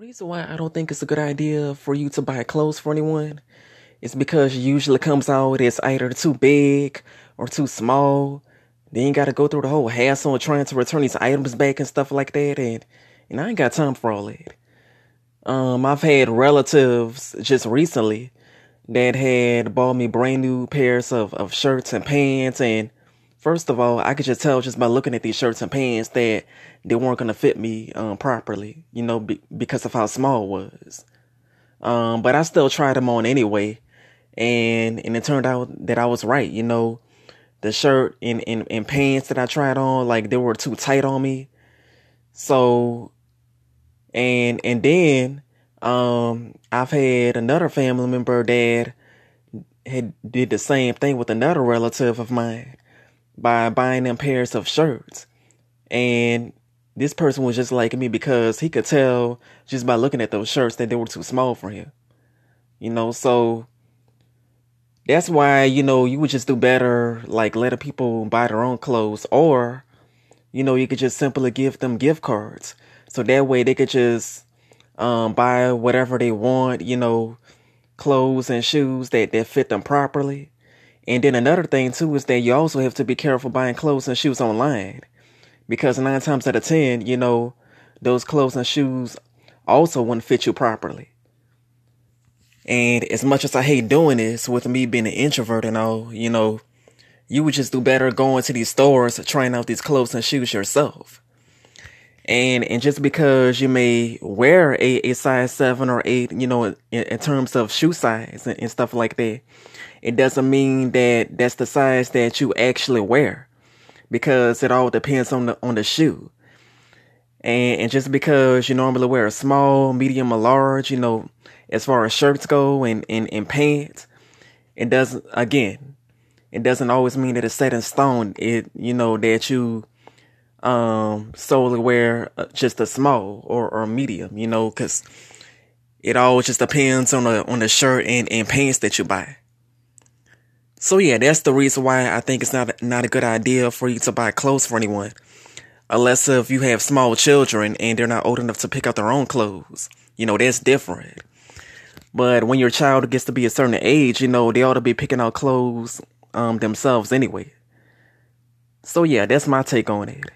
reason why I don't think it's a good idea for you to buy clothes for anyone is because it usually comes out as either too big or too small. Then you gotta go through the whole hassle of trying to return these items back and stuff like that, and and I ain't got time for all that. Um, I've had relatives just recently that had bought me brand new pairs of, of shirts and pants and first of all, I could just tell just by looking at these shirts and pants that they weren't gonna fit me um, properly, you know, be, because of how small it was. Um, but I still tried them on anyway, and and it turned out that I was right. You know, the shirt and, and, and pants that I tried on, like they were too tight on me. So, and and then um, I've had another family member that had did the same thing with another relative of mine by buying them pairs of shirts. And this person was just like me because he could tell just by looking at those shirts that they were too small for him. You know, so that's why, you know, you would just do better like letting people buy their own clothes or, you know, you could just simply give them gift cards. So that way they could just um, buy whatever they want, you know, clothes and shoes that, that fit them properly. And then another thing too is that you also have to be careful buying clothes and shoes online. Because nine times out of ten, you know, those clothes and shoes also wouldn't fit you properly. And as much as I hate doing this with me being an introvert and all, you know, you would just do better going to these stores trying out these clothes and shoes yourself. And and just because you may wear a, a size seven or eight, you know, in, in terms of shoe size and, and stuff like that, it doesn't mean that that's the size that you actually wear because it all depends on the on the shoe. And, and just because you normally wear a small, medium, or large, you know, as far as shirts go and, and, and pants, it doesn't, again, it doesn't always mean that it's set in stone. It, you know, that you, um, solely wear uh, just a small or, or medium, you know, cause it all just depends on the, on the shirt and, and pants that you buy. So yeah, that's the reason why I think it's not not a good idea for you to buy clothes for anyone, unless if you have small children and they're not old enough to pick out their own clothes. You know that's different. But when your child gets to be a certain age, you know they ought to be picking out clothes um, themselves anyway. So yeah, that's my take on it.